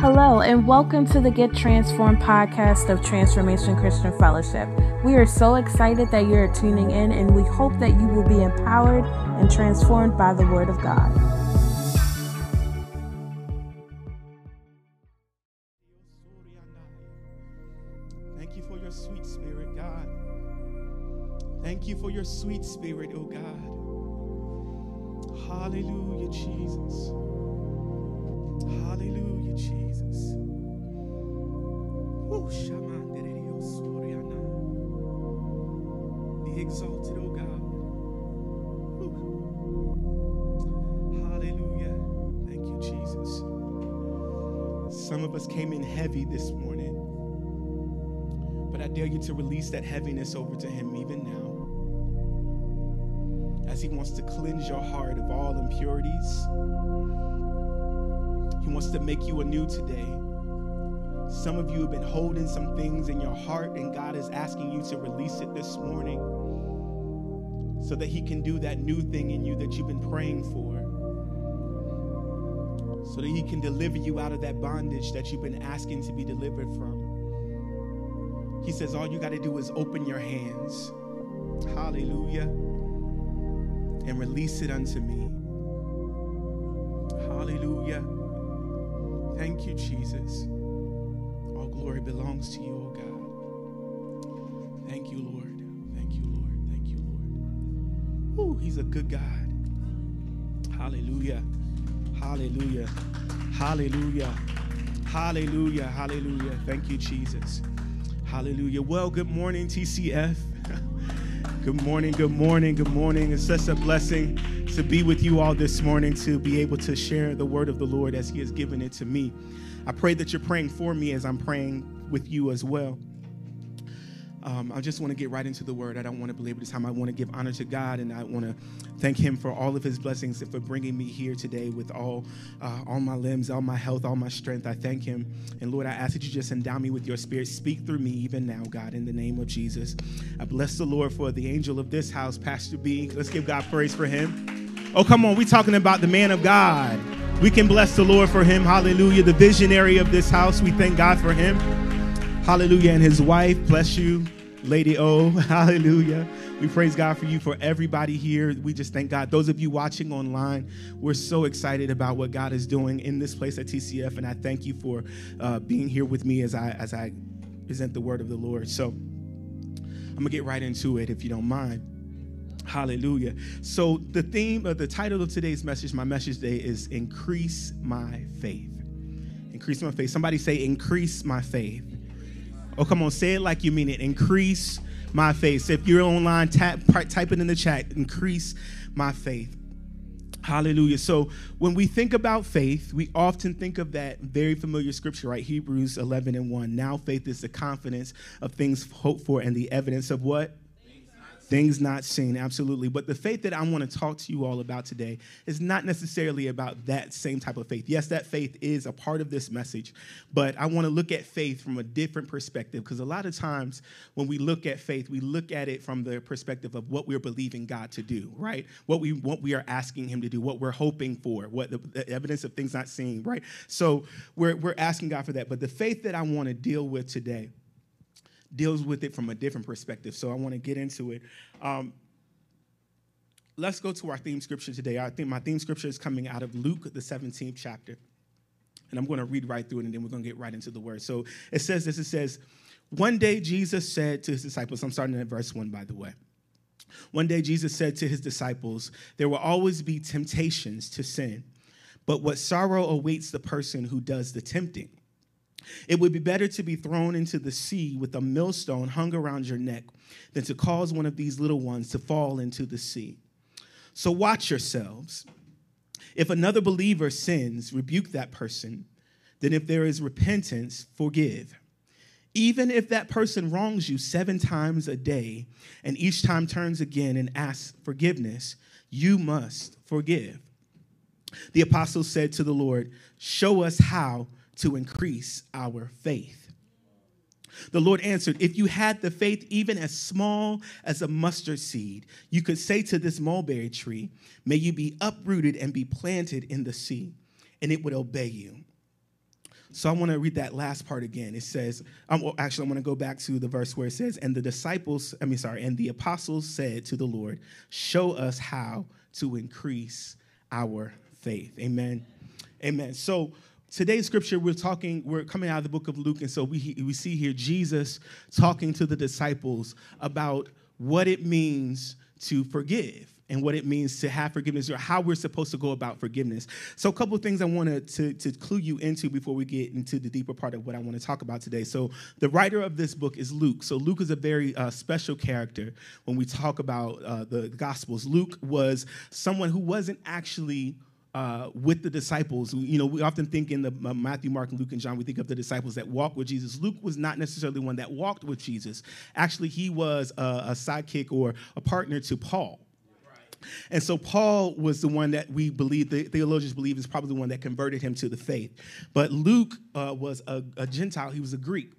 Hello, and welcome to the Get Transformed podcast of Transformation Christian Fellowship. We are so excited that you're tuning in, and we hope that you will be empowered and transformed by the Word of God. Thank you for your sweet spirit, God. Thank you for your sweet spirit, oh God. Hallelujah, Jesus. Hallelujah, Jesus. Be exalted, oh God. Hallelujah. Thank you, Jesus. Some of us came in heavy this morning. But I dare you to release that heaviness over to Him even now. As He wants to cleanse your heart of all impurities, He wants to make you anew today. Some of you have been holding some things in your heart, and God is asking you to release it this morning so that He can do that new thing in you that you've been praying for. So that He can deliver you out of that bondage that you've been asking to be delivered from. He says, All you got to do is open your hands. Hallelujah. And release it unto me. Hallelujah. Thank you, Jesus. All glory belongs to you, oh God. Thank you, Lord. Thank you, Lord. Thank you, Lord. Ooh, he's a good God. Hallelujah. Hallelujah. Hallelujah. Hallelujah. Hallelujah. Thank you, Jesus. Hallelujah. Well, good morning, TCF. good morning, good morning, good morning. It's such a blessing to be with you all this morning, to be able to share the word of the Lord as He has given it to me. I pray that you're praying for me as I'm praying with you as well. Um, I just want to get right into the word. I don't want to belabor this time. I want to give honor to God, and I want to thank Him for all of His blessings and for bringing me here today with all, uh, all my limbs, all my health, all my strength. I thank Him, and Lord, I ask that you just endow me with Your Spirit. Speak through me even now, God, in the name of Jesus. I bless the Lord for the angel of this house, Pastor B. Let's give God praise for him. Oh, come on, we talking about the man of God. We can bless the Lord for him. Hallelujah. The visionary of this house. We thank God for him. Hallelujah. And his wife, bless you, Lady O. Hallelujah. We praise God for you, for everybody here. We just thank God. Those of you watching online, we're so excited about what God is doing in this place at TCF. And I thank you for uh, being here with me as I as I present the word of the Lord. So I'm gonna get right into it if you don't mind. Hallelujah. So the theme of the title of today's message, my message today is increase my faith. Increase my faith. Somebody say increase my faith. Oh, come on, say it like you mean it. Increase my faith. So if you're online, tap, type it in the chat. Increase my faith. Hallelujah. So when we think about faith, we often think of that very familiar scripture, right? Hebrews 11 and 1. Now faith is the confidence of things hoped for and the evidence of what? Things not seen, absolutely. But the faith that I want to talk to you all about today is not necessarily about that same type of faith. Yes, that faith is a part of this message, but I want to look at faith from a different perspective because a lot of times when we look at faith, we look at it from the perspective of what we're believing God to do, right? What we what we are asking Him to do, what we're hoping for, what the, the evidence of things not seen, right? So we're we're asking God for that. But the faith that I want to deal with today deals with it from a different perspective. So I want to get into it. Um, let's go to our theme scripture today. I think my theme scripture is coming out of Luke, the 17th chapter. And I'm going to read right through it and then we're going to get right into the word. So it says this it says, One day Jesus said to his disciples, I'm starting at verse 1, by the way. One day Jesus said to his disciples, There will always be temptations to sin, but what sorrow awaits the person who does the tempting. It would be better to be thrown into the sea with a millstone hung around your neck than to cause one of these little ones to fall into the sea. So watch yourselves. If another believer sins, rebuke that person. Then, if there is repentance, forgive. Even if that person wrongs you seven times a day and each time turns again and asks forgiveness, you must forgive. The apostle said to the Lord, Show us how to increase our faith. The Lord answered, If you had the faith even as small as a mustard seed, you could say to this mulberry tree, May you be uprooted and be planted in the sea, and it would obey you. So I want to read that last part again. It says, um, well, actually, I want to go back to the verse where it says, And the disciples, I mean, sorry, and the apostles said to the Lord, Show us how to increase our faith. Amen. Amen. So today's scripture, we're talking, we're coming out of the book of Luke, and so we, we see here Jesus talking to the disciples about what it means to forgive and what it means to have forgiveness or how we're supposed to go about forgiveness. So, a couple of things I wanted to, to clue you into before we get into the deeper part of what I want to talk about today. So, the writer of this book is Luke. So, Luke is a very uh, special character when we talk about uh, the Gospels. Luke was someone who wasn't actually uh, with the disciples. You know, we often think in the uh, Matthew, Mark, Luke, and John, we think of the disciples that walked with Jesus. Luke was not necessarily one that walked with Jesus. Actually, he was a, a sidekick or a partner to Paul. And so Paul was the one that we believe, the theologians believe, is probably the one that converted him to the faith. But Luke uh, was a, a Gentile, he was a Greek.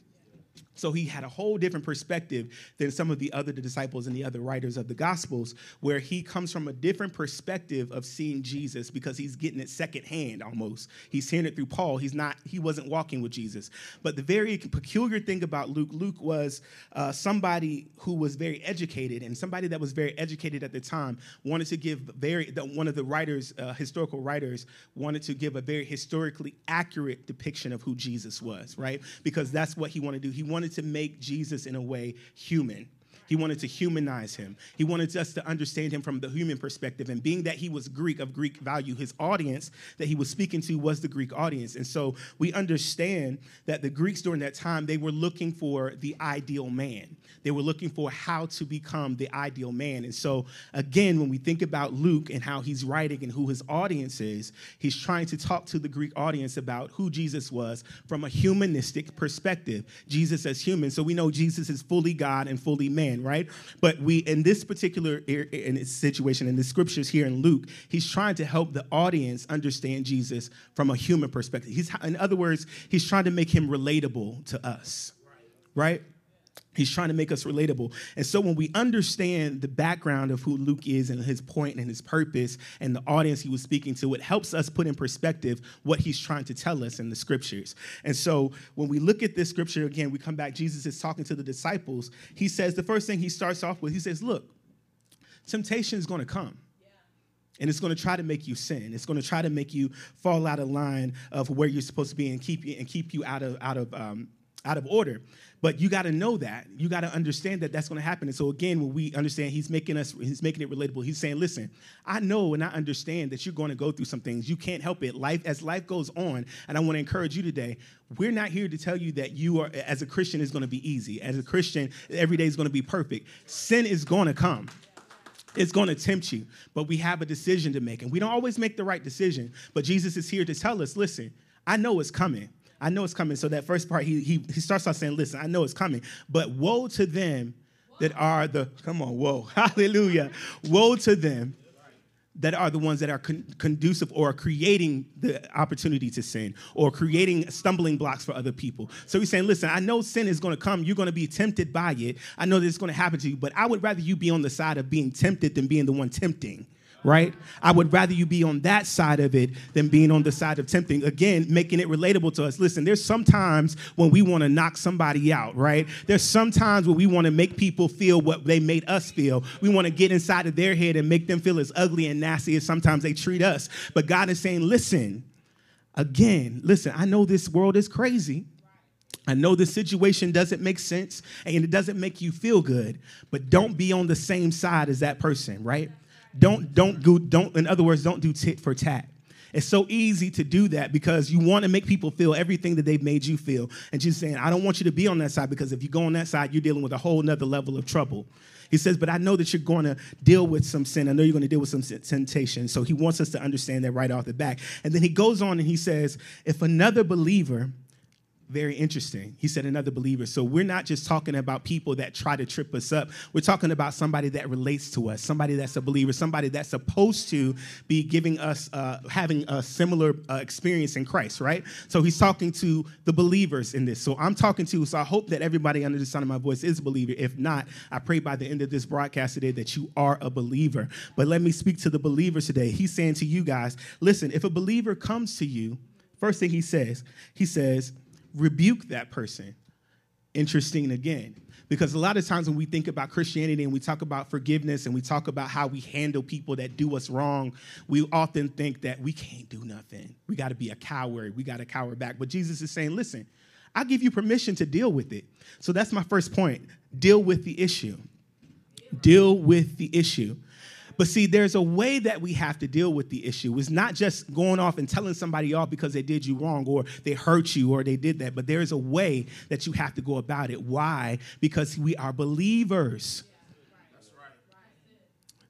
So he had a whole different perspective than some of the other disciples and the other writers of the Gospels, where he comes from a different perspective of seeing Jesus because he's getting it secondhand almost. He's hearing it through Paul. He's not, he wasn't walking with Jesus. But the very peculiar thing about Luke, Luke was uh, somebody who was very educated, and somebody that was very educated at the time wanted to give very, one of the writers, uh, historical writers, wanted to give a very historically accurate depiction of who Jesus was, right? Because that's what he wanted to do. He wanted wanted to make Jesus in a way human. He wanted to humanize him. He wanted us to understand him from the human perspective. And being that he was Greek, of Greek value, his audience that he was speaking to was the Greek audience. And so we understand that the Greeks during that time, they were looking for the ideal man. They were looking for how to become the ideal man. And so, again, when we think about Luke and how he's writing and who his audience is, he's trying to talk to the Greek audience about who Jesus was from a humanistic perspective. Jesus as human. So we know Jesus is fully God and fully man right? But we, in this particular in situation, in the scriptures here in Luke, he's trying to help the audience understand Jesus from a human perspective. He's, in other words, he's trying to make him relatable to us, right? He's trying to make us relatable. And so when we understand the background of who Luke is and his point and his purpose and the audience he was speaking to, it helps us put in perspective what he's trying to tell us in the scriptures. And so when we look at this scripture again, we come back, Jesus is talking to the disciples. He says, the first thing he starts off with, he says, Look, temptation is going to come and it's going to try to make you sin. It's going to try to make you fall out of line of where you're supposed to be and keep you and keep you out of out of um, out of order. But you got to know that. You got to understand that that's going to happen. And so again, when we understand he's making us he's making it relatable. He's saying, "Listen, I know and I understand that you're going to go through some things. You can't help it. Life as life goes on, and I want to encourage you today. We're not here to tell you that you are as a Christian is going to be easy. As a Christian, every day is going to be perfect. Sin is going to come." It's going to tempt you, but we have a decision to make. And we don't always make the right decision, but Jesus is here to tell us listen, I know it's coming. I know it's coming. So that first part, he, he, he starts off saying, listen, I know it's coming, but woe to them that are the, come on, whoa, hallelujah. Woe to them that are the ones that are con- conducive or creating the opportunity to sin or creating stumbling blocks for other people. So he's saying, listen, I know sin is going to come. You're going to be tempted by it. I know that it's going to happen to you, but I would rather you be on the side of being tempted than being the one tempting right? I would rather you be on that side of it than being on the side of tempting. Again, making it relatable to us. Listen, there's sometimes when we want to knock somebody out, right? There's sometimes when we want to make people feel what they made us feel. We want to get inside of their head and make them feel as ugly and nasty as sometimes they treat us. But God is saying, listen, again, listen, I know this world is crazy. I know the situation doesn't make sense and it doesn't make you feel good, but don't be on the same side as that person, right? Don't don't go don't in other words don't do tit for tat. It's so easy to do that because you want to make people feel everything that they've made you feel. And just saying, I don't want you to be on that side because if you go on that side, you're dealing with a whole nother level of trouble. He says, but I know that you're going to deal with some sin. I know you're going to deal with some temptation. So he wants us to understand that right off the back. And then he goes on and he says, if another believer very interesting. He said another believer. So we're not just talking about people that try to trip us up. We're talking about somebody that relates to us, somebody that's a believer, somebody that's supposed to be giving us, uh, having a similar uh, experience in Christ, right? So he's talking to the believers in this. So I'm talking to, so I hope that everybody under the sound of my voice is a believer. If not, I pray by the end of this broadcast today that you are a believer. But let me speak to the believers today. He's saying to you guys, listen, if a believer comes to you, First thing he says, he says, rebuke that person. Interesting again. Because a lot of times when we think about Christianity and we talk about forgiveness and we talk about how we handle people that do us wrong, we often think that we can't do nothing. We got to be a coward. We got to cower back. But Jesus is saying, listen, I give you permission to deal with it. So that's my first point. Deal with the issue. Deal with the issue. But see, there's a way that we have to deal with the issue. It's not just going off and telling somebody off because they did you wrong or they hurt you or they did that, but there's a way that you have to go about it. Why? Because we are believers.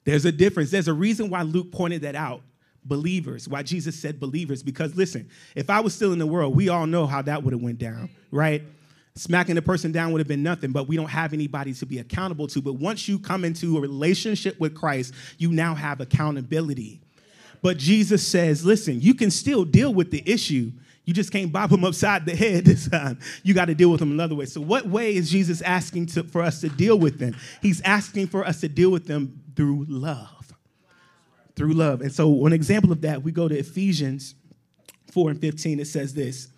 There's a difference. There's a reason why Luke pointed that out. Believers, why Jesus said believers, because listen, if I was still in the world, we all know how that would have went down, right? Smacking the person down would have been nothing, but we don't have anybody to be accountable to. But once you come into a relationship with Christ, you now have accountability. But Jesus says, listen, you can still deal with the issue. You just can't bop them upside the head this time. You got to deal with them another way. So, what way is Jesus asking to, for us to deal with them? He's asking for us to deal with them through love. Through love. And so, an example of that, we go to Ephesians 4 and 15. It says this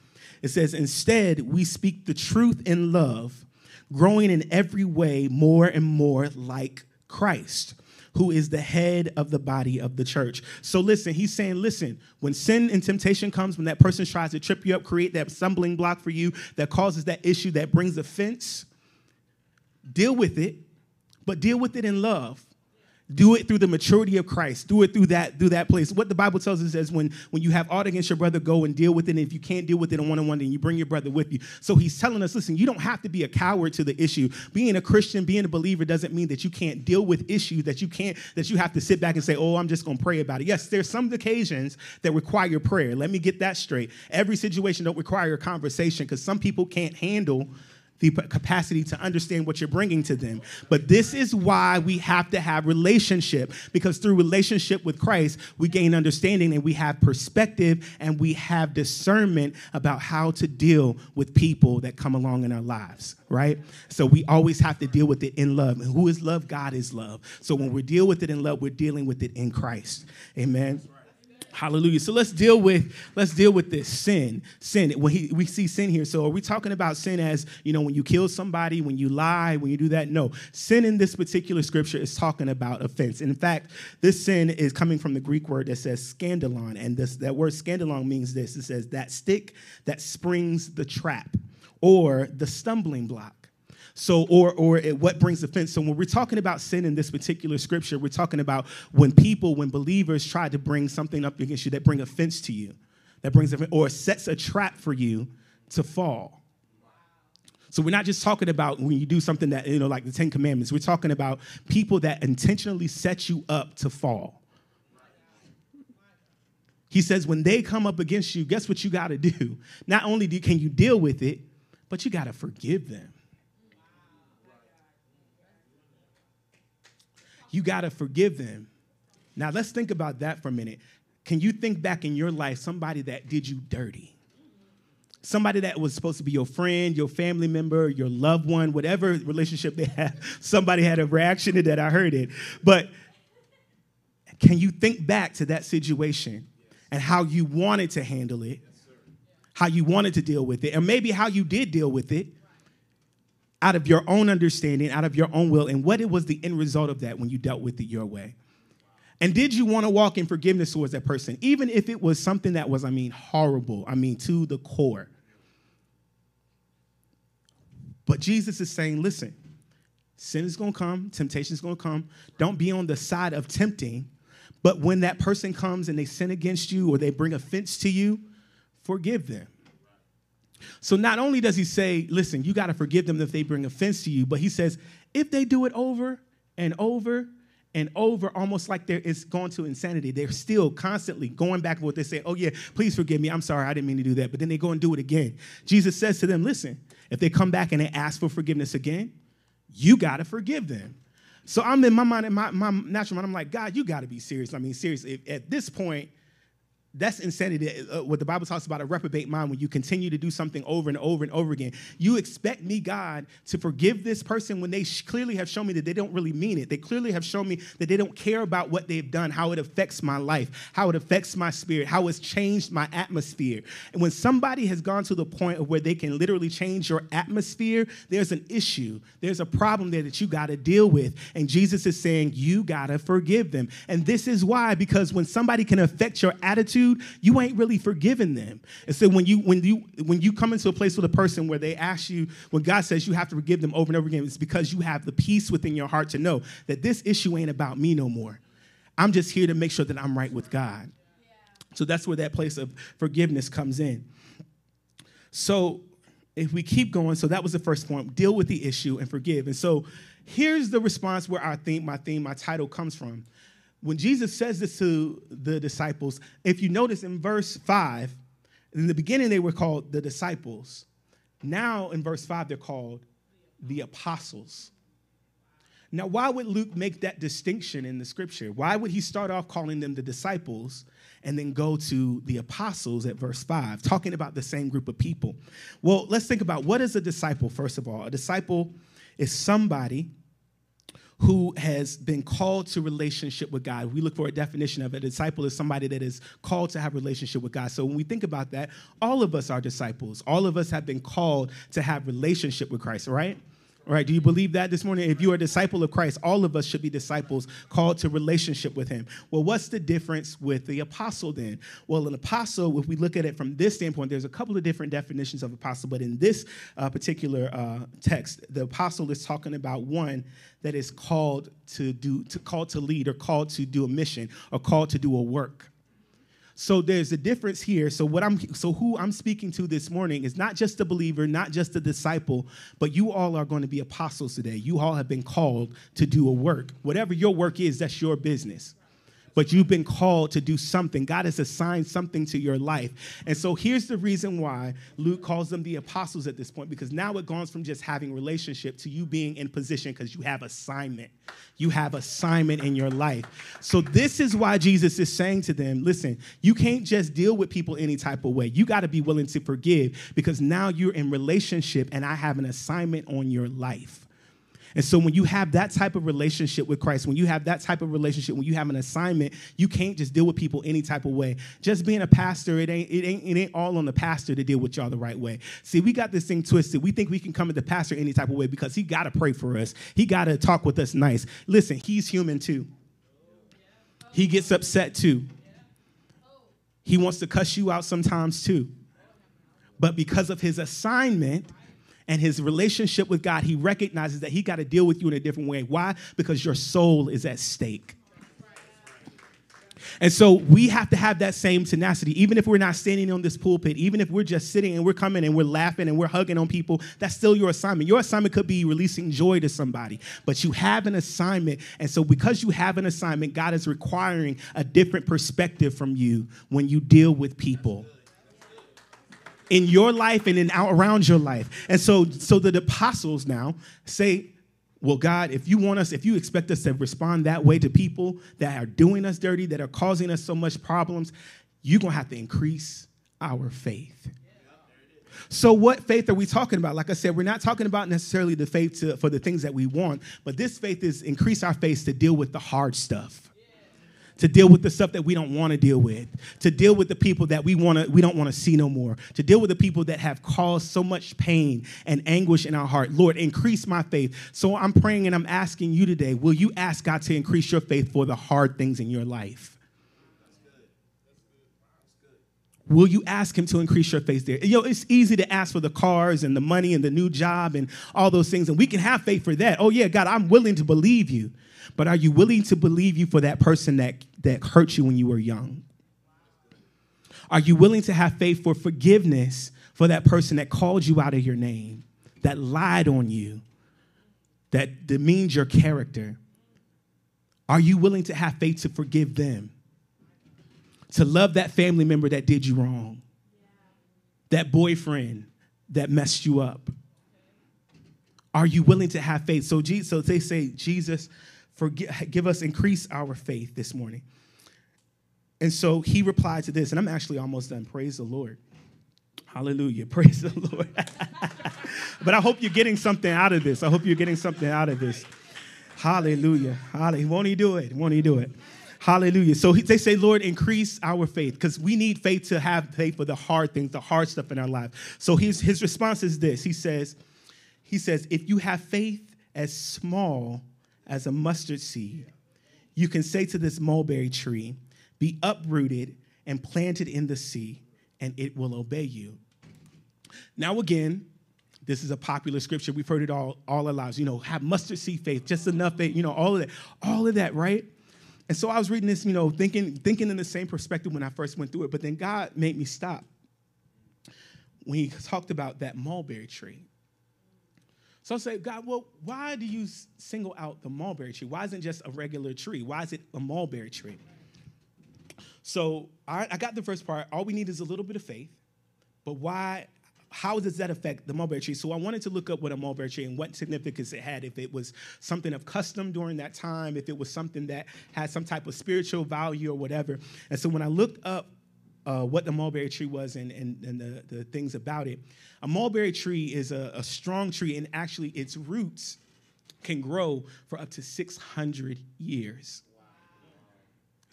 it says, Instead, we speak the truth in love, growing in every way more and more like Christ who is the head of the body of the church. So listen, he's saying, listen, when sin and temptation comes, when that person tries to trip you up, create that stumbling block for you that causes that issue that brings offense, deal with it, but deal with it in love. Do it through the maturity of Christ. Do it through that through that place. What the Bible tells us is when when you have ought against your brother, go and deal with it. And if you can't deal with it on one on one, then you bring your brother with you. So he's telling us, listen, you don't have to be a coward to the issue. Being a Christian, being a believer, doesn't mean that you can't deal with issues that you can't that you have to sit back and say, oh, I'm just going to pray about it. Yes, there's some occasions that require prayer. Let me get that straight. Every situation don't require a conversation because some people can't handle the capacity to understand what you're bringing to them. But this is why we have to have relationship because through relationship with Christ, we gain understanding and we have perspective and we have discernment about how to deal with people that come along in our lives, right? So we always have to deal with it in love. And who is love? God is love. So when we deal with it in love, we're dealing with it in Christ. Amen. Hallelujah. So let's deal with let's deal with this sin. Sin. When he, we see sin here, so are we talking about sin as you know when you kill somebody, when you lie, when you do that? No. Sin in this particular scripture is talking about offense. In fact, this sin is coming from the Greek word that says scandalon, and this that word scandalon means this. It says that stick that springs the trap or the stumbling block. So, or or what brings offense? So, when we're talking about sin in this particular scripture, we're talking about when people, when believers try to bring something up against you that bring offense to you, that brings or sets a trap for you to fall. So we're not just talking about when you do something that you know, like the Ten Commandments. We're talking about people that intentionally set you up to fall. He says, when they come up against you, guess what you got to do? Not only do, can you deal with it, but you got to forgive them. You got to forgive them. Now, let's think about that for a minute. Can you think back in your life somebody that did you dirty? Somebody that was supposed to be your friend, your family member, your loved one, whatever relationship they have. Somebody had a reaction to that. I heard it. But can you think back to that situation and how you wanted to handle it, how you wanted to deal with it, and maybe how you did deal with it? Out of your own understanding, out of your own will, and what it was the end result of that when you dealt with it your way. And did you want to walk in forgiveness towards that person, even if it was something that was, I mean, horrible, I mean, to the core? But Jesus is saying, listen, sin is going to come, temptation is going to come. Don't be on the side of tempting. But when that person comes and they sin against you or they bring offense to you, forgive them. So not only does he say, listen, you got to forgive them if they bring offense to you, but he says, if they do it over and over and over, almost like they're it's going to insanity. They're still constantly going back and what they say, oh yeah, please forgive me. I'm sorry, I didn't mean to do that. But then they go and do it again. Jesus says to them, listen, if they come back and they ask for forgiveness again, you got to forgive them. So I'm in my mind, in my, my natural mind, I'm like, God, you got to be serious. I mean, seriously, at this point, That's insanity. Uh, what the Bible talks about a reprobate mind when you continue to do something over and over and over again. You expect me, God, to forgive this person when they sh- clearly have shown me that they don't really mean it. They clearly have shown me that they don't care about what they've done, how it affects my life, how it affects my spirit, how it's changed my atmosphere. And when somebody has gone to the point of where they can literally change your atmosphere, there's an issue. There's a problem there that you got to deal with. And Jesus is saying, you got to forgive them. And this is why, because when somebody can affect your attitude, attitude, you ain't really forgiven them. And so when you when you when you come into a place with a person where they ask you, when God says you have to forgive them over and over again, it's because you have the peace within your heart to know that this issue ain't about me no more. I'm just here to make sure that I'm right with God. So that's where that place of forgiveness comes in. So if we keep going, so that was the first point deal with the issue and forgive. And so here's the response where our theme, my theme, my title comes from when Jesus says this to the disciples, if you notice in verse 5, in the beginning they were called the disciples. Now in verse 5, they're called the apostles. Now, why would Luke make that distinction in the scripture? Why would he start off calling them the disciples and then go to the apostles at verse 5, talking about the same group of people? Well, let's think about what is a disciple, first of all. A disciple is somebody who has been called to relationship with God. We look for a definition of it. A disciple is somebody that is called to have relationship with God. So when we think about that, all of us are disciples. All of us have been called to have relationship with Christ, right? Right, do you believe that this morning? If you are a disciple of Christ, all of us should be disciples called to relationship with him. Well, what's the difference with the apostle then? Well, an apostle, if we look at it from this standpoint, there's a couple of different definitions of apostle, but in this uh, particular uh, text, the apostle is talking about one that is called to do, to called to lead, or called to do a mission, or called to do a work. So there's a difference here. So what I'm so who I'm speaking to this morning is not just a believer, not just a disciple, but you all are going to be apostles today. You all have been called to do a work. Whatever your work is, that's your business but you've been called to do something. God has assigned something to your life. And so here's the reason why Luke calls them the apostles at this point, because now it goes from just having relationship to you being in position because you have assignment. You have assignment in your life. So this is why Jesus is saying to them, listen, you can't just deal with people any type of way. You got to be willing to forgive because now you're in relationship and I have an assignment on your life. And so when you have that type of relationship with Christ, when you have that type of relationship, when you have an assignment, you can't just deal with people any type of way. Just being a pastor, it ain't it ain't it ain't all on the pastor to deal with y'all the right way. See, we got this thing twisted. We think we can come at the pastor any type of way because he got to pray for us. He got to talk with us nice. Listen, he's human too. He gets upset too. He wants to cuss you out sometimes too. But because of his assignment, and his relationship with God, he recognizes that he got to deal with you in a different way. Why? Because your soul is at stake. And so we have to have that same tenacity, even if we're not standing on this pulpit, even if we're just sitting and we're coming and we're laughing and we're hugging on people, that's still your assignment. Your assignment could be releasing joy to somebody, but you have an assignment. And so because you have an assignment, God is requiring a different perspective from you when you deal with people in your life and in around your life. And so, so the apostles now say, well, God, if you want us, if you expect us to respond that way to people that are doing us dirty, that are causing us so much problems, you're gonna have to increase our faith. So, what faith are we talking about? Like I said, we're not talking about necessarily the faith to, for the things that we want, but this faith is increase our faith to deal with the hard stuff to deal with the stuff that we don't want to deal with, to deal with the people that we want to we don't want to see no more, to deal with the people that have caused so much pain and anguish in our heart. Lord, increase my faith. So I'm praying and I'm asking you today, will you ask God to increase your faith for the hard things in your life? Will you ask him to increase your faith there? You know, it's easy to ask for the cars and the money and the new job and all those things, and we can have faith for that. Oh, yeah, God, I'm willing to believe you. But are you willing to believe you for that person that, that hurt you when you were young? Are you willing to have faith for forgiveness for that person that called you out of your name, that lied on you, that demeaned your character? Are you willing to have faith to forgive them? To love that family member that did you wrong? That boyfriend that messed you up? Are you willing to have faith? So, so they say, Jesus, forgive, give us, increase our faith this morning. And so he replied to this, and I'm actually almost done. Praise the Lord. Hallelujah. Praise the Lord. but I hope you're getting something out of this. I hope you're getting something out of this. Hallelujah. Hallelujah. Won't he do it? Won't he do it? Hallelujah. So they say, Lord, increase our faith because we need faith to have faith for the hard things, the hard stuff in our life. So his, his response is this. He says, he says, if you have faith as small as a mustard seed, you can say to this mulberry tree, be uprooted and planted in the sea, and it will obey you. Now, again, this is a popular scripture. We've heard it all, all our lives. You know, have mustard seed faith, just enough faith, you know, all of that, all of that, right? And so I was reading this, you know, thinking, thinking in the same perspective when I first went through it, but then God made me stop when he talked about that mulberry tree. So I say, God, well, why do you single out the mulberry tree? Why isn't it just a regular tree? Why is it a mulberry tree? So I, I got the first part. All we need is a little bit of faith. But why how does that affect the mulberry tree? So I wanted to look up what a mulberry tree and what significance it had. If it was something of custom during that time, if it was something that had some type of spiritual value or whatever. And so when I looked up uh, what the mulberry tree was and, and, and the, the things about it, a mulberry tree is a, a strong tree, and actually its roots can grow for up to 600 years.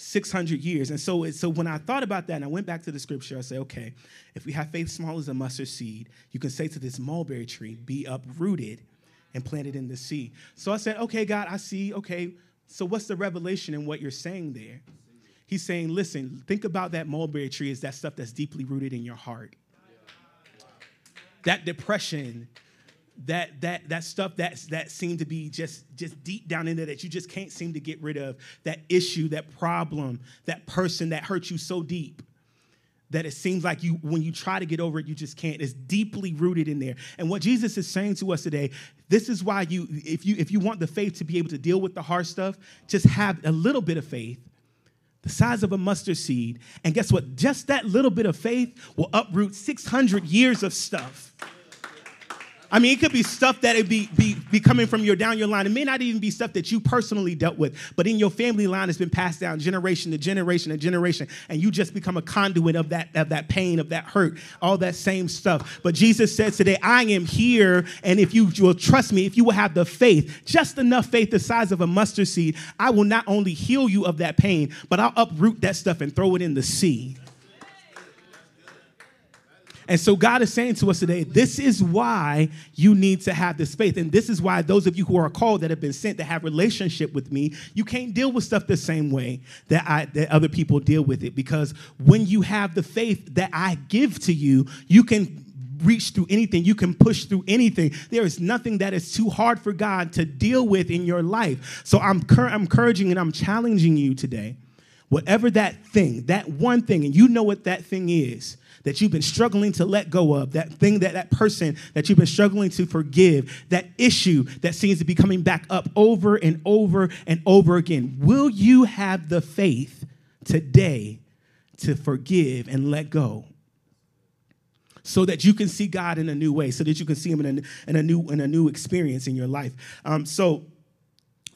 600 years. And so, so when I thought about that and I went back to the scripture, I said, okay, if we have faith small as a mustard seed, you can say to this mulberry tree, be uprooted and planted in the sea. So I said, okay, God, I see. Okay, so what's the revelation in what you're saying there? He's saying, listen, think about that mulberry tree as that stuff that's deeply rooted in your heart. That depression, that that that stuff that that seemed to be just just deep down in there that you just can't seem to get rid of. That issue that problem that person that hurt you so deep that it seems like you when you try to get over it you just can't. It's deeply rooted in there. And what jesus is saying to us today this is why you if you if you want the faith to be able to deal with the hard stuff just have a little bit of faith the size of a mustard seed and guess what? Just that little bit of faith will uproot 600 years of stuff I mean, it could be stuff that it be, be, be coming from your down your line. It may not even be stuff that you personally dealt with, but in your family line, it's been passed down generation to generation to generation, and you just become a conduit of that, of that pain, of that hurt, all that same stuff. But Jesus says today, I am here, and if you will trust me, if you will have the faith, just enough faith the size of a mustard seed, I will not only heal you of that pain, but I'll uproot that stuff and throw it in the sea. And so God is saying to us today, this is why you need to have this faith. And this is why those of you who are called that have been sent to have relationship with me, you can't deal with stuff the same way that I that other people deal with it. Because when you have the faith that I give to you, you can reach through anything. You can push through anything. There is nothing that is too hard for God to deal with in your life. So I'm, cur- I'm encouraging and I'm challenging you today. Whatever that thing, that one thing, and you know what that thing is, that you've been struggling to let go of, that thing that that person that you've been struggling to forgive, that issue that seems to be coming back up over and over and over again. Will you have the faith today to forgive and let go? So that you can see God in a new way, so that you can see Him in a, in a new in a new experience in your life. Um, so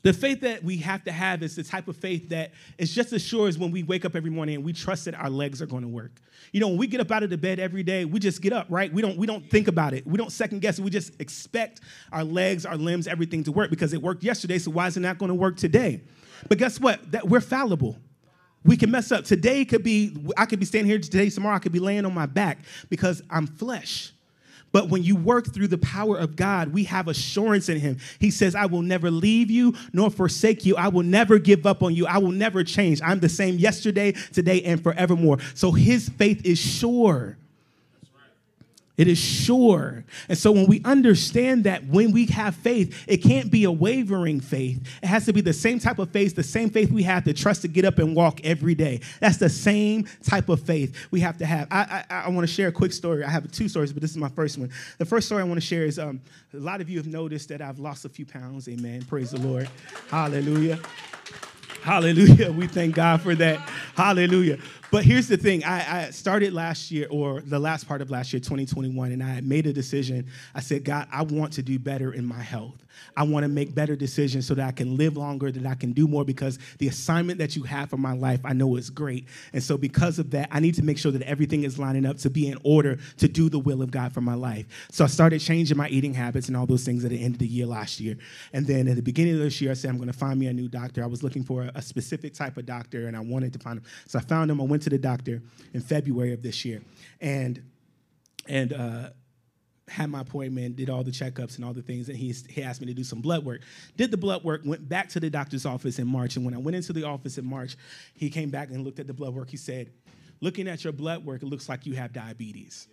the faith that we have to have is the type of faith that is just as sure as when we wake up every morning and we trust that our legs are going to work. You know, when we get up out of the bed every day, we just get up, right? We don't we don't think about it. We don't second guess it. We just expect our legs, our limbs, everything to work because it worked yesterday, so why is it not going to work today? But guess what? That we're fallible. We can mess up. Today could be I could be standing here today, tomorrow I could be laying on my back because I'm flesh. But when you work through the power of God, we have assurance in Him. He says, I will never leave you nor forsake you. I will never give up on you. I will never change. I'm the same yesterday, today, and forevermore. So His faith is sure. It is sure. And so when we understand that when we have faith, it can't be a wavering faith. It has to be the same type of faith, the same faith we have to trust to get up and walk every day. That's the same type of faith we have to have. I, I, I want to share a quick story. I have two stories, but this is my first one. The first story I want to share is um, a lot of you have noticed that I've lost a few pounds. Amen. Praise the Lord. Hallelujah. Hallelujah. We thank God for that. Hallelujah. But here's the thing I, I, started last year, or the last part of last year, 2021, and I made a decision. I said, God, I want to do better in my health. I want to make better decisions so that I can live longer, that I can do more because the assignment that you have for my life, I know is great. And so, because of that, I need to make sure that everything is lining up to be in order to do the will of God for my life. So, I started changing my eating habits and all those things at the end of the year last year. And then at the beginning of this year, I said, I'm going to find me a new doctor. I was looking for a, specific type of doctor and I wanted to find him. So, I found him. I went to the doctor in February of this year. And, and, uh, had my appointment, did all the checkups and all the things, and he, he asked me to do some blood work. Did the blood work, went back to the doctor's office in March, and when I went into the office in March, he came back and looked at the blood work. He said, Looking at your blood work, it looks like you have diabetes.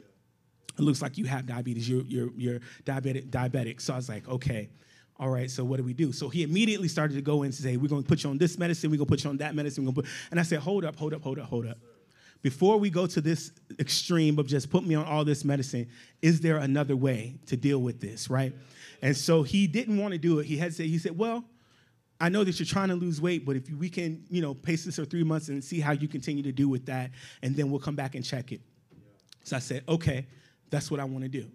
It looks like you have diabetes. You're, you're, you're diabetic, diabetic. So I was like, okay, all right, so what do we do? So he immediately started to go in and say, we're going to put you on this medicine, we're going to put you on that medicine. We're gonna put... And I said, hold up, hold up, hold up, hold up before we go to this extreme of just put me on all this medicine, is there another way to deal with this, right? And so he didn't want to do it. He had said, he said, well, I know that you're trying to lose weight, but if we can, you know, pace this for three months and see how you continue to do with that, and then we'll come back and check it. So I said, okay, that's what I want to do.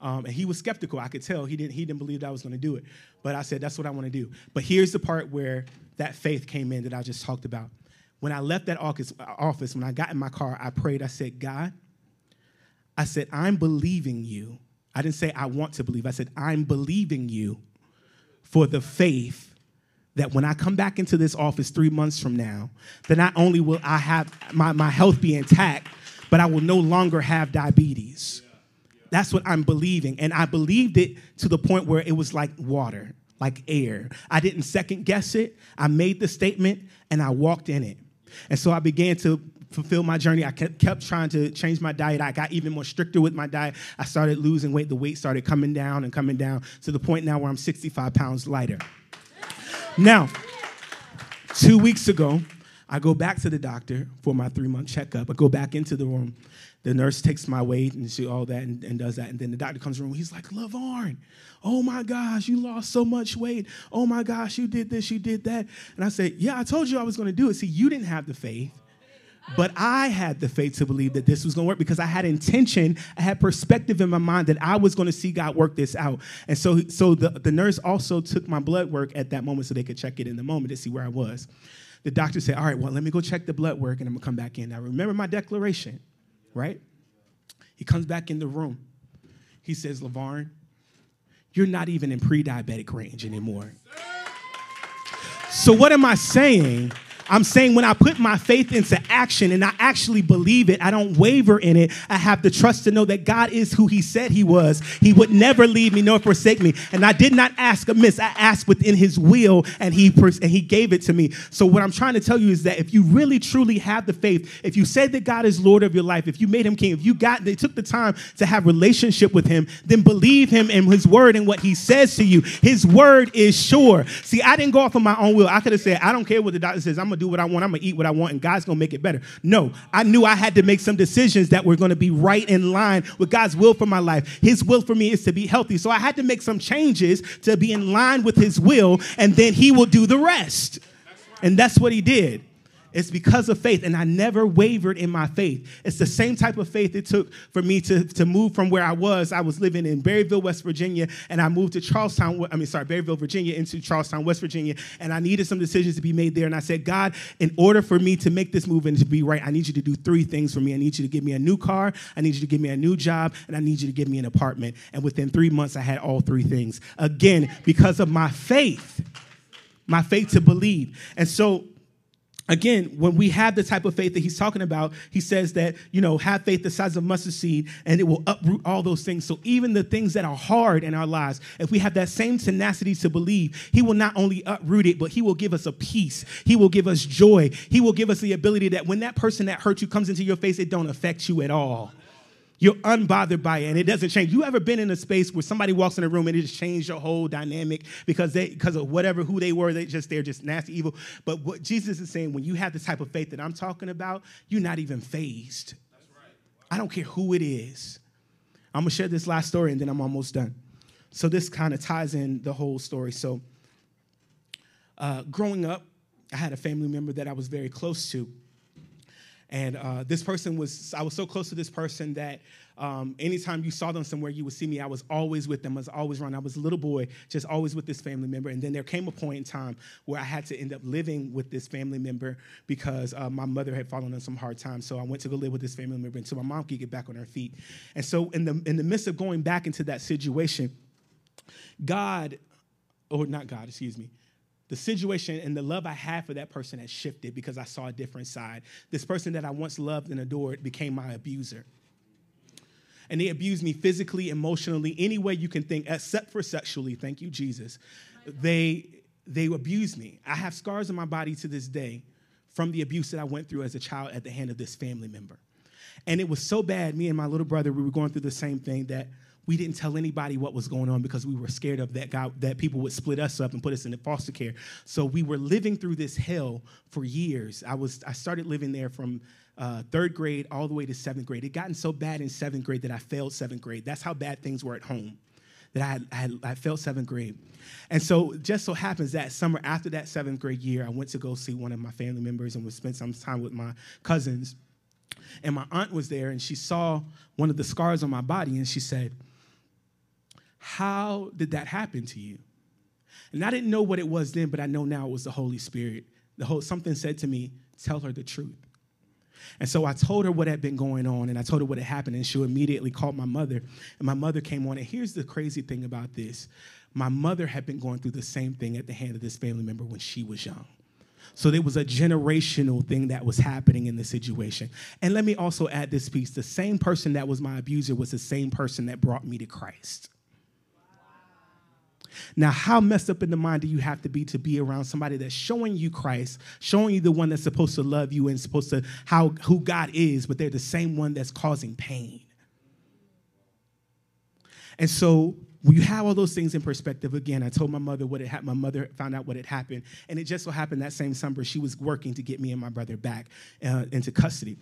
Um, and he was skeptical. I could tell he didn't, he didn't believe that I was going to do it. But I said, that's what I want to do. But here's the part where that faith came in that I just talked about. When I left that office, uh, office, when I got in my car, I prayed. I said, God, I said, I'm believing you. I didn't say I want to believe. I said, I'm believing you for the faith that when I come back into this office three months from now, that not only will I have my, my health be intact, but I will no longer have diabetes. That's what I'm believing. And I believed it to the point where it was like water, like air. I didn't second guess it. I made the statement and I walked in it. And so I began to fulfill my journey. I kept, kept trying to change my diet. I got even more stricter with my diet. I started losing weight. The weight started coming down and coming down to the point now where I'm 65 pounds lighter. Now, two weeks ago, I go back to the doctor for my three month checkup. I go back into the room. The nurse takes my weight and she all that and, and does that. And then the doctor comes the room. He's like, LaVarn, oh my gosh, you lost so much weight. Oh my gosh, you did this, you did that. And I said, Yeah, I told you I was going to do it. See, you didn't have the faith. But I had the faith to believe that this was going to work because I had intention, I had perspective in my mind that I was going to see God work this out. And so, so the, the nurse also took my blood work at that moment so they could check it in the moment to see where I was. The doctor said, All right, well, let me go check the blood work and I'm going to come back in. Now, remember my declaration, right? He comes back in the room. He says, LaVarn, you're not even in pre diabetic range anymore. So, what am I saying? I'm saying when I put my faith into action and I actually believe it, I don't waver in it. I have the trust to know that God is who He said He was. He would never leave me nor forsake me. And I did not ask amiss. I asked within His will, and He and He gave it to me. So what I'm trying to tell you is that if you really truly have the faith, if you said that God is Lord of your life, if you made Him King, if you got they took the time to have relationship with Him, then believe Him and His word and what He says to you. His word is sure. See, I didn't go off of my own will. I could have said, I don't care what the doctor says. I'm gonna do what I want. I'm gonna eat what I want, and God's gonna make it better. No, I knew I had to make some decisions that were gonna be right in line with God's will for my life. His will for me is to be healthy. So I had to make some changes to be in line with His will, and then He will do the rest. And that's what He did. It's because of faith, and I never wavered in my faith. It's the same type of faith it took for me to, to move from where I was. I was living in Berryville, West Virginia, and I moved to Charles Town, I mean, sorry, Berryville, Virginia, into Charles Town, West Virginia, and I needed some decisions to be made there. And I said, God, in order for me to make this move and to be right, I need you to do three things for me. I need you to give me a new car, I need you to give me a new job, and I need you to give me an apartment. And within three months, I had all three things. Again, because of my faith, my faith to believe. And so, again, when we have the type of faith that he's talking about, he says that, you know, have faith the size of mustard seed and it will uproot all those things. So even the things that are hard in our lives, if we have that same tenacity to believe, he will not only uproot it, but he will give us a peace. He will give us joy. He will give us the ability that when that person that hurt you comes into your face, it don't affect you at all. You're unbothered by it and it doesn't change. You ever been in a space where somebody walks in a room and it just changed your whole dynamic because they because of whatever who they were, they just they're just nasty evil. But what Jesus is saying, when you have the type of faith that I'm talking about, you're not even fazed. Right. I don't care who it is. I'm gonna share this last story and then I'm almost done. So this kind of ties in the whole story. So uh, growing up, I had a family member that I was very close to. And uh, this person was, I was so close to this person that um, anytime you saw them somewhere, you would see me. I was always with them. I was always around. I was a little boy, just always with this family member. And then there came a point in time where I had to end up living with this family member because uh, my mother had fallen on some hard times. So I went to go live with this family member until my mom could get back on her feet. And so in the in the midst of going back into that situation, God, or not God, excuse me, the situation and the love I had for that person had shifted because I saw a different side. This person that I once loved and adored became my abuser. And they abused me physically, emotionally, any way you can think, except for sexually. Thank you, Jesus. They, they abused me. I have scars on my body to this day from the abuse that I went through as a child at the hand of this family member. And it was so bad, me and my little brother, we were going through the same thing that we didn't tell anybody what was going on because we were scared of that God, that people would split us up and put us into foster care. So we were living through this hell for years. I was I started living there from uh, third grade all the way to seventh grade. It gotten so bad in seventh grade that I failed seventh grade. That's how bad things were at home. That I I, I failed seventh grade. And so just so happens that summer after that seventh grade year, I went to go see one of my family members and would spend some time with my cousins. And my aunt was there and she saw one of the scars on my body and she said, how did that happen to you? And I didn't know what it was then, but I know now it was the Holy Spirit. The whole something said to me, tell her the truth. And so I told her what had been going on and I told her what had happened, and she immediately called my mother. And my mother came on. And here's the crazy thing about this my mother had been going through the same thing at the hand of this family member when she was young. So there was a generational thing that was happening in the situation. And let me also add this piece the same person that was my abuser was the same person that brought me to Christ. Now, how messed up in the mind do you have to be to be around somebody that's showing you Christ, showing you the one that's supposed to love you and supposed to how who God is, but they're the same one that's causing pain. And so when you have all those things in perspective, again, I told my mother what had happened. My mother found out what had happened, and it just so happened that same summer she was working to get me and my brother back uh, into custody.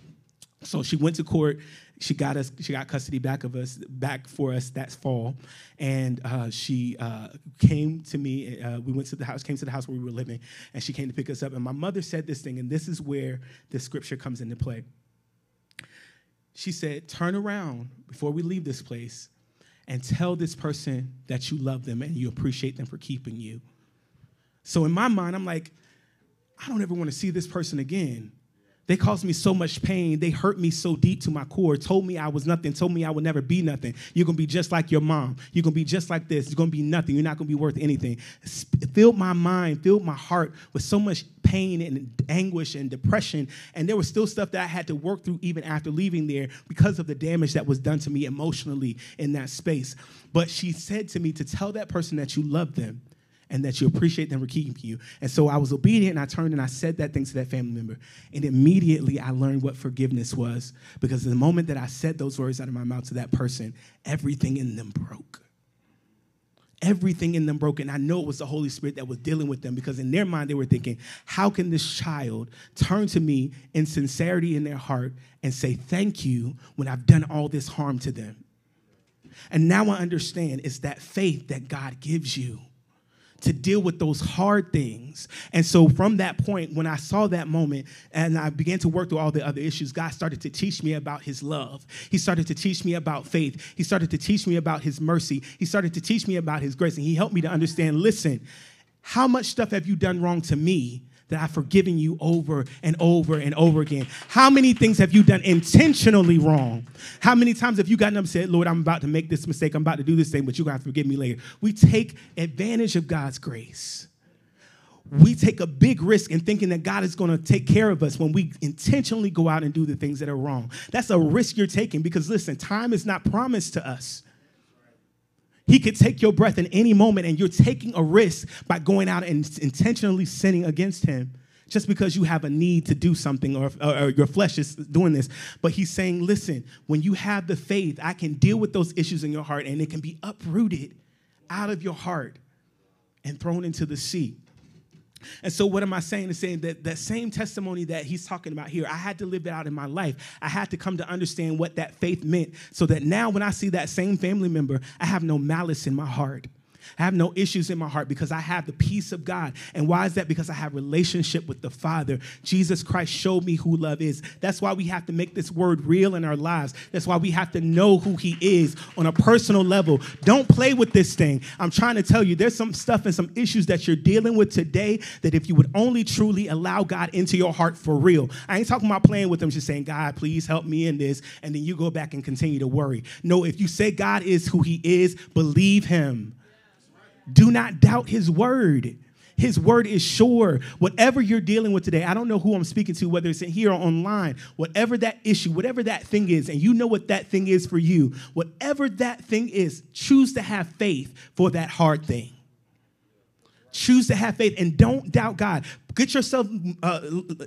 So she went to court. She got us. She got custody back of us, back for us that fall, and uh, she uh, came to me. Uh, we went to the house, came to the house where we were living, and she came to pick us up. And my mother said this thing, and this is where the scripture comes into play. She said, "Turn around before we leave this place, and tell this person that you love them and you appreciate them for keeping you." So in my mind, I'm like, I don't ever want to see this person again. They caused me so much pain. They hurt me so deep to my core, told me I was nothing, told me I would never be nothing. You're gonna be just like your mom. You're gonna be just like this. You're gonna be nothing. You're not gonna be worth anything. Filled my mind, filled my heart with so much pain and anguish and depression. And there was still stuff that I had to work through even after leaving there because of the damage that was done to me emotionally in that space. But she said to me to tell that person that you love them and that you appreciate them for keeping you. And so I was obedient and I turned and I said that thing to that family member. And immediately I learned what forgiveness was because the moment that I said those words out of my mouth to that person, everything in them broke. Everything in them broke. And I know it was the Holy Spirit that was dealing with them because in their mind they were thinking, how can this child turn to me in sincerity in their heart and say thank you when I've done all this harm to them? And now I understand it's that faith that God gives you to deal with those hard things. And so from that point, when I saw that moment and I began to work through all the other issues, God started to teach me about his love. He started to teach me about faith. He started to teach me about his mercy. He started to teach me about his grace. And he helped me to understand listen, how much stuff have you done wrong to me that I've forgiven you over and over and over again. How many things have you done intentionally wrong? How many times have you gotten up and said, Lord, I'm about to make this mistake, I'm about to do this thing, but you're gonna forgive me later? We take advantage of God's grace. We take a big risk in thinking that God is going to take care of us when we intentionally go out and do the things that are wrong. That's a risk you're taking because, listen, time is not promised to us. He could take your breath in any moment, and you're taking a risk by going out and intentionally sinning against Him just because you have a need to do something or, or, or, your flesh is doing this. But he's saying, listen, when you have the faith, I can deal with those issues in your heart and it can be uprooted out of your heart and thrown into the sea. And so, what am I saying? Is saying that that same testimony that he's talking about here, I had to live it out in my life. I had to come to understand what that faith meant so that now when I see that same family member, I have no malice in my heart. I have no issues in my heart because I have the peace of God. And why is that? Because I have relationship with the Father. Jesus Christ showed me who love is. That's why we have to make this word real in our lives. That's why we have to know who he is on a personal level. Don't play with this thing. I'm trying to tell you there's some stuff and some issues that you're dealing with today that if you would only truly allow God into your heart for real. I ain't talking about playing with them just saying, "God, please help me in this." And then you go back and continue to worry. No, if you say God is who he is, believe him. Do not doubt his word. His word is sure. Whatever you're dealing with today, I don't know who I'm speaking to, whether it's in here or online, whatever that issue, whatever that thing is, and you know what that thing is for you, whatever that thing is, choose to have faith for that hard thing. Choose to have faith and don't doubt God. Get yourself uh,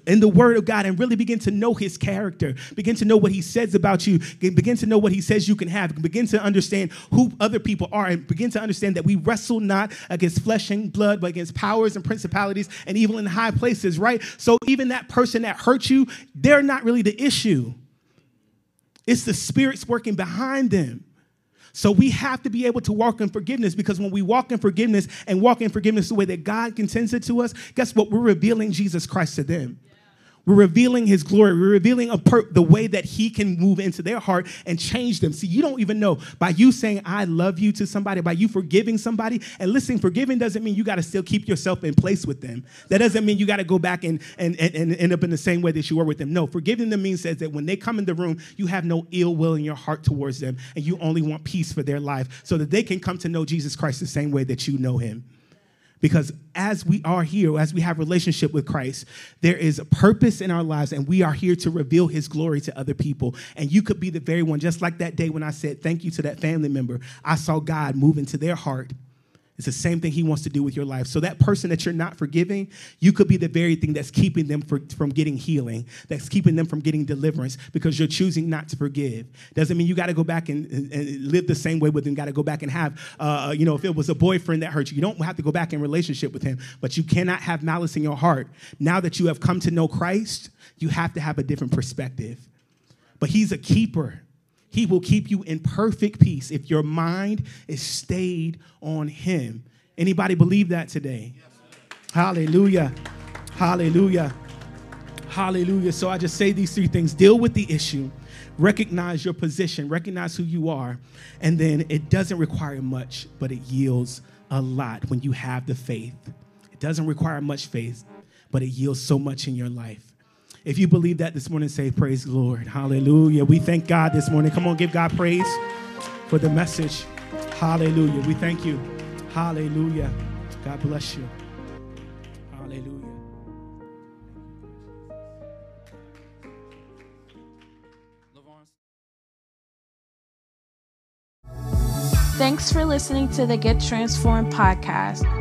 in the Word of God and really begin to know His character. Begin to know what He says about you. Begin to know what He says you can have. Begin to understand who other people are and begin to understand that we wrestle not against flesh and blood, but against powers and principalities and evil in high places, right? So even that person that hurt you, they're not really the issue. It's the spirits working behind them. So we have to be able to walk in forgiveness because when we walk in forgiveness and walk in forgiveness the way that God intends it to us, guess what? We're revealing Jesus Christ to them. We're revealing his glory. We're revealing per- the way that he can move into their heart and change them. See, you don't even know by you saying, I love you to somebody, by you forgiving somebody. And listen, forgiving doesn't mean you got to still keep yourself in place with them. That doesn't mean you got to go back and, and, and, and, end up in the same way that you were with them. No, forgiving them means says that when they come in the room, you have no ill will in your heart towards them and you only want peace for their life so that they can come to know Jesus Christ the same way that you know him. Because as we are here, as we have relationship with Christ, there is a purpose in our lives, and we are here to reveal His glory to other people. And you could be the very one, just like that day when I said thank you to that family member. I saw God move into their heart it's the same thing he wants to do with your life. So that person that you're not forgiving, you could be the very thing that's keeping them for, from getting healing, that's keeping them from getting deliverance because you're choosing not to forgive. Doesn't mean you got to go back and, and, live the same way with them. Got to go back and have, uh, you know, if it was a boyfriend that hurt you, you don't have to go back in relationship with him. But you cannot have malice in your heart. Now that you have come to know Christ, you have to have a different perspective. But he's a keeper. He will keep you in perfect peace if your mind is stayed on him. Anybody believe that today? Hallelujah. Hallelujah. Hallelujah. So I just say these three things deal with the issue, recognize your position, recognize who you are, and then it doesn't require much, but it yields a lot when you have the faith. It doesn't require much faith, but it yields so much in your life. If you believe that this morning, say, Praise the Lord. Hallelujah. We thank God this morning. Come on, give God praise for the message. Hallelujah. We thank you. Hallelujah. God bless you. Hallelujah. Thanks for listening to the Get Transformed podcast.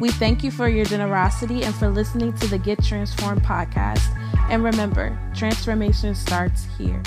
We thank you for your generosity and for listening to the Get Transformed podcast. And remember, transformation starts here.